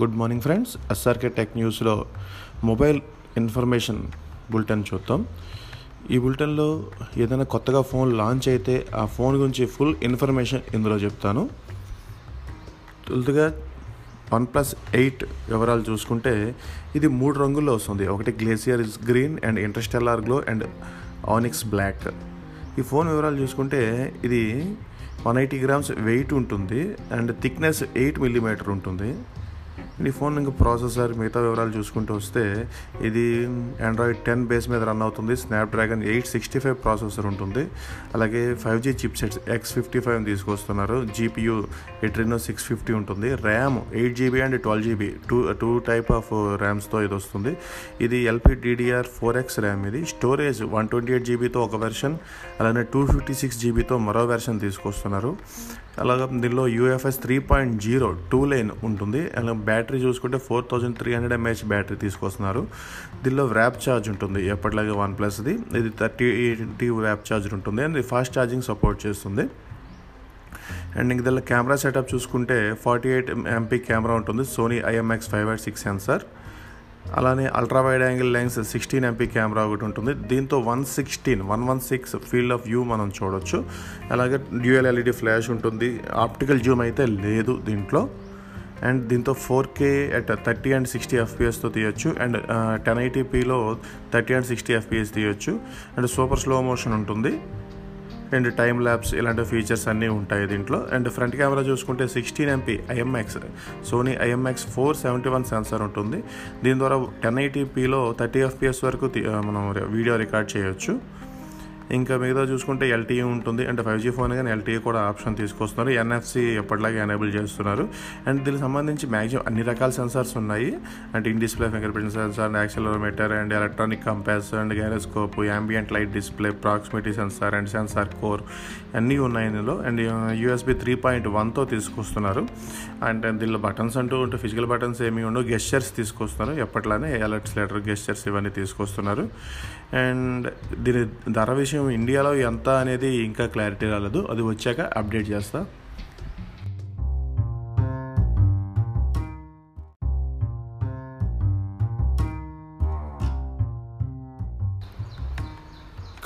Good morning friends. SRK tech న్యూస్లో mobile information bulletin చూద్దాం. ఈ బులెటిన్లో ఏదైనా కొత్తగా ఫోన్ లాంచ్ అయితే ఆ ఫోన్ గురించి ఫుల్ ఇన్ఫర్మేషన్ ఇందులో చెప్తాను. తొలుతుగా వన్ ప్లస్ ఎయిట్ వివరాలు చూసుకుంటే ఇది మూడు రంగుల్లో వస్తుంది. ఒకటి glacier is green and interstellar glow and onyx black. ఈ ఫోన్ వివరాలు చూసుకుంటే ఇది వన్ ఎయిటీ గ్రామ్స్ వెయిట్ ఉంటుంది అండ్ థిక్నెస్ ఎయిట్ మిల్లీమీటర్ ఉంటుంది. ఈ ఫోన్ ఇంకా ప్రాసెసర్ మిగతా వివరాలు చూసుకుంటూ వస్తే ఇది ఆండ్రాయిడ్ టెన్ బేస్ మీద రన్ అవుతుంది. Snapdragon eight sixty five processor ఉంటుంది. అలాగే five G chip sets X fifty five తీసుకొస్తున్నారు జీపీయూ ఎట్రినో సిక్స్ ఫిఫ్టీ ఉంటుంది. RAM eight GB and twelve GB two two type of ర్యామ్స్తో ఇది వస్తుంది. ఇది ఎల్పిడిడిఆర్ ఫోర్ ఎక్స్ ర్యామ్ ఇది. Storage one twenty eight జీబీతో ఒక వెర్షన్ అలానే టూ ఫిఫ్టీ సిక్స్ జీబీతో మరో వెర్షన్ తీసుకొస్తున్నారు. అలాగే దీనిలో UFS three point zero two line ఉంటుంది. అలా బ్యాటరీ చూసుకుంటే four thousand three hundred mAh battery తీసుకొస్తున్నారు. దీనిలో ర్యాప్ ఛార్జ్ ఉంటుంది. ఎప్పటిలాగే వన్ ప్లస్ది ఇది థర్టీ ఎయిటీ ర్యాప్ ఛార్జర్ ఉంటుంది. అండ్ ఫాస్ట్ ఛార్జింగ్ సపోర్ట్ చేస్తుంది. అండ్ ఇంక దీనిలో కెమెరా సెటప్ చూసుకుంటే ఫార్టీ ఎయిట్ ఎంపీ కెమెరా ఉంటుంది. Sony IMX five eight six sensor అలానే ultra wide angle lens sixteen MP camera ఒకటి ఉంటుంది. దీంతో one sixteen one one six field of view మనం చూడొచ్చు. అలాగే డ్యూఎల్ ఎల్ఈడి ఫ్లాష్ ఉంటుంది. ఆప్టికల్ జూమ్ అయితే లేదు దీంట్లో. అండ్ దీంతో four K at thirty and sixty ఎఫ్పిఎస్తో తీయొచ్చు. అండ్ టెన్ ఐటీపీలో థర్టీ అండ్ సిక్స్టీ ఎఫ్పిఎస్ తీయొచ్చు. అండ్ సూపర్ స్లో మోషన్ ఉంటుంది. అండ్ టైమ్ ల్యాబ్స్ ఇలాంటి ఫీచర్స్ అన్నీ ఉంటాయి దీంట్లో. అండ్ ఫ్రంట్ కెమెరా చూసుకుంటే sixteen MP IMX Sony IMX four seventy one sensor ఉంటుంది. దీని ద్వారా టెన్ ఎయిటీపీలో థర్టీ ఎఫ్పిఎస్ వరకు మనం వీడియో రికార్డ్ చేయొచ్చు. ఇంకా మిగతా చూసుకుంటే ఎల్టీఈ ఉంటుంది. అంటే ఫైవ్ జీ ఫోన్ కానీ ఎల్టీఈ కూడా ఆప్షన్ తీసుకొస్తున్నారు. ఎన్ఎఫ్సి ఎప్పటిలాగే ఎనేబుల్ చేస్తున్నారు. అండ్ దీనికి సంబంధించి మ్యాక్సిమం అన్ని రకాల సెన్సార్స్ ఉన్నాయి. అంటే in display fingerprint sensor and accelerometer and electronic compass and gyroscope ambient light display proximity sensor and sensor core అన్నీ ఉన్నాయి ఇందులో. అండ్ యూఎస్బి త్రీ పాయింట్ వన్తో తీసుకొస్తున్నారు. అండ్ దీనిలో బటన్స్ అంటూ ఉంటే ఫిజికల్ బటన్స్ ఏమి ఉండవు. గెస్చర్స్ తీసుకొస్తున్నారు. ఎప్పట్లానే అలర్ట్స్ లెటర్ గెస్చర్స్ ఇవన్నీ తీసుకొస్తున్నారు. అండ్ దీని ధర విషయం ఇండియాలో ఎంత అనేది ఇంకా క్లారిటీ రాలేదు. అది వచ్చాక అప్డేట్ చేస్తా.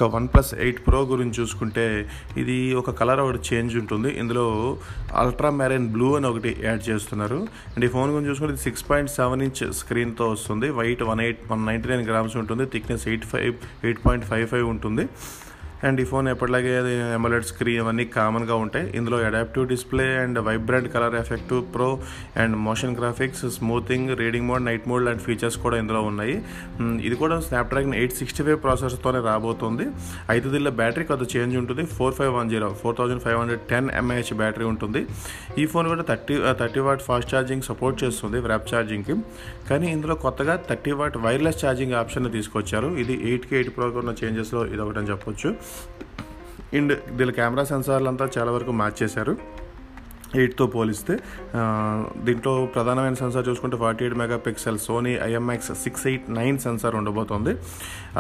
ఇక వన్ ప్లస్ ఎయిట్ ప్రో గురించి చూసుకుంటే ఇది ఒక కలర్ ఒకటి చేంజ్ ఉంటుంది. ఇందులో అల్ట్రా మ్యారైన్ బ్లూ అని ఒకటి యాడ్ చేస్తున్నారు. అండ్ ఈ ఫోన్ గురించి చూసుకుంటే సిక్స్ పాయింట్ సెవెన్ ఇంచ్ స్క్రీన్తో వస్తుంది. Weight one eight one ninety nine grams ఉంటుంది. Thickness eight five eight point five five ఉంటుంది. అండ్ ఈ ఫోన్ ఎప్పటిలాగే ఎమలెడ్ స్క్రీన్ అవన్నీ కామన్గా ఉంటాయి. ఇందులో adaptive display and vibrant colour effect pro and motion graphics smoothing reading mode night mode లాంటి features కూడా ఇందులో ఉన్నాయి. ఇది కూడా స్నాప్డ్రాగన్ ఎయిట్ సిక్స్టీ ఫైవ్ ప్రాసెసర్తోనే రాబోతుంది. అయితే దీనిలో బ్యాటరీ కొద్ది చేంజ్ ఉంటుంది. Four five one zero four thousand five hundred ten mAh battery ఉంటుంది. ఈ ఫోన్ కూడా thirty thirty watt fast charging support చేస్తుంది ర్యాప్ ఛార్జింగ్కి కానీ ఇందులో కొత్తగా thirty watt wireless charging option తీసుకొచ్చారు. ఇది ఎయిట్కి ఎయిట్ ప్రోకి ఉన్న చేంజెస్లో ఇది ఒకటి అని చెప్పొచ్చు. అండ్ దీని కెమెరా సెన్సార్లు అంతా చాలా వరకు మార్చేశారు ఎయిట్తో పోలిస్తే దీంట్లో ప్రధానమైన సెన్సార్ చూసుకుంటే forty eight mega pixel Sony IMX six eight nine sensor ఉండబోతోంది.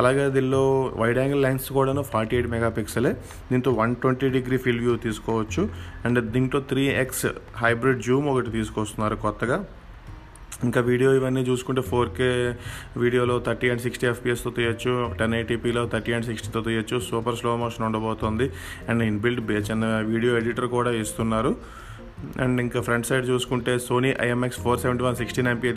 అలాగే దీనిలో వైడ్ యాంగిల్ లెన్స్ కూడాను ఫార్టీ ఎయిట్ మెగా పిక్సెలే దీంతో one twenty degree field view తీసుకోవచ్చు. అండ్ దీంట్లో త్రీ ఎక్స్ హైబ్రిడ్ జూమ్ ఒకటి తీసుకొస్తున్నారు కొత్తగా. ఇంకా వీడియో ఇవన్నీ చూసుకుంటే ఫోర్ కే వీడియోలో థర్టీ అండ్ సిక్స్టీ ఎఫ్పిఎస్తో తీయచ్చు టెన్ ఎయిటీపీలో థర్టీ అండ్ సిక్స్టీతో తీయచ్చు సూపర్ స్లో మోషన్ ఉండబోతుంది. అండ్ ఇన్బిల్ట్ చిన్న వీడియో ఎడిటర్ కూడా ఇస్తున్నారు. అండ్ ఇంకా ఫ్రంట్ సైడ్ చూసుకుంటే Sony IMX four seventy one sixteen MP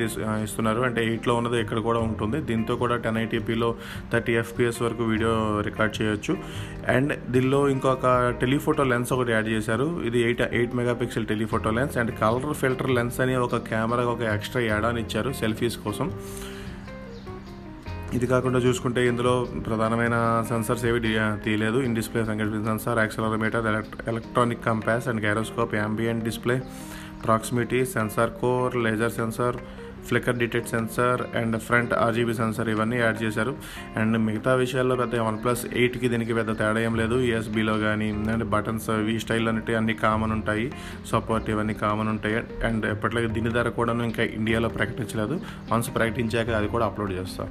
ఇస్తున్నారు. అంటే ఎయిట్లో ఉన్నది ఇక్కడ కూడా ఉంటుంది. దీంతో కూడా టెన్ ఐటీపీలో థర్టీ ఎఫ్పిఎస్ వరకు వీడియో రికార్డ్ చేయొచ్చు. అండ్ దీనిలో ఇంకొక టెలిఫోటో లెన్స్ ఒకటి యాడ్ చేశారు. ఇది eight eight megapixel telephoto lens and colour filter lens అని ఒక కెమెరా ఒక ఎక్స్ట్రా యాడ్ అని ఇచ్చారు సెల్ఫీస్ కోసం. ఇది కాకుండా చూసుకుంటే ఇందులో ప్రధానమైన సెన్సర్స్ ఏవి తీయలేదు. In display finger sensor accelerometer electronic compass and gyroscope ambient display proximity sensor core laser sensor flicker detect sensor and front RGB sensor ఇవన్నీ యాడ్ చేశారు. అండ్ మిగతా విషయాల్లో పెద్ద వన్ ప్లస్ ఎయిట్కి దీనికి పెద్ద తేడా ఏం లేదు. యూఎస్బీలో కానీ అండ్ బటన్స్ ఈ స్టైల్ అనేవి అన్ని కామన్ ఉంటాయి. సపోర్ట్ ఇవన్నీ కామన్ ఉంటాయి. అండ్ ఎప్పటిలాగే దీని ధర కూడా ఇంకా ఇండియాలో ప్రకటించలేదు. వన్స్ ప్రకటించాక అది కూడా అప్లోడ్ చేస్తాం.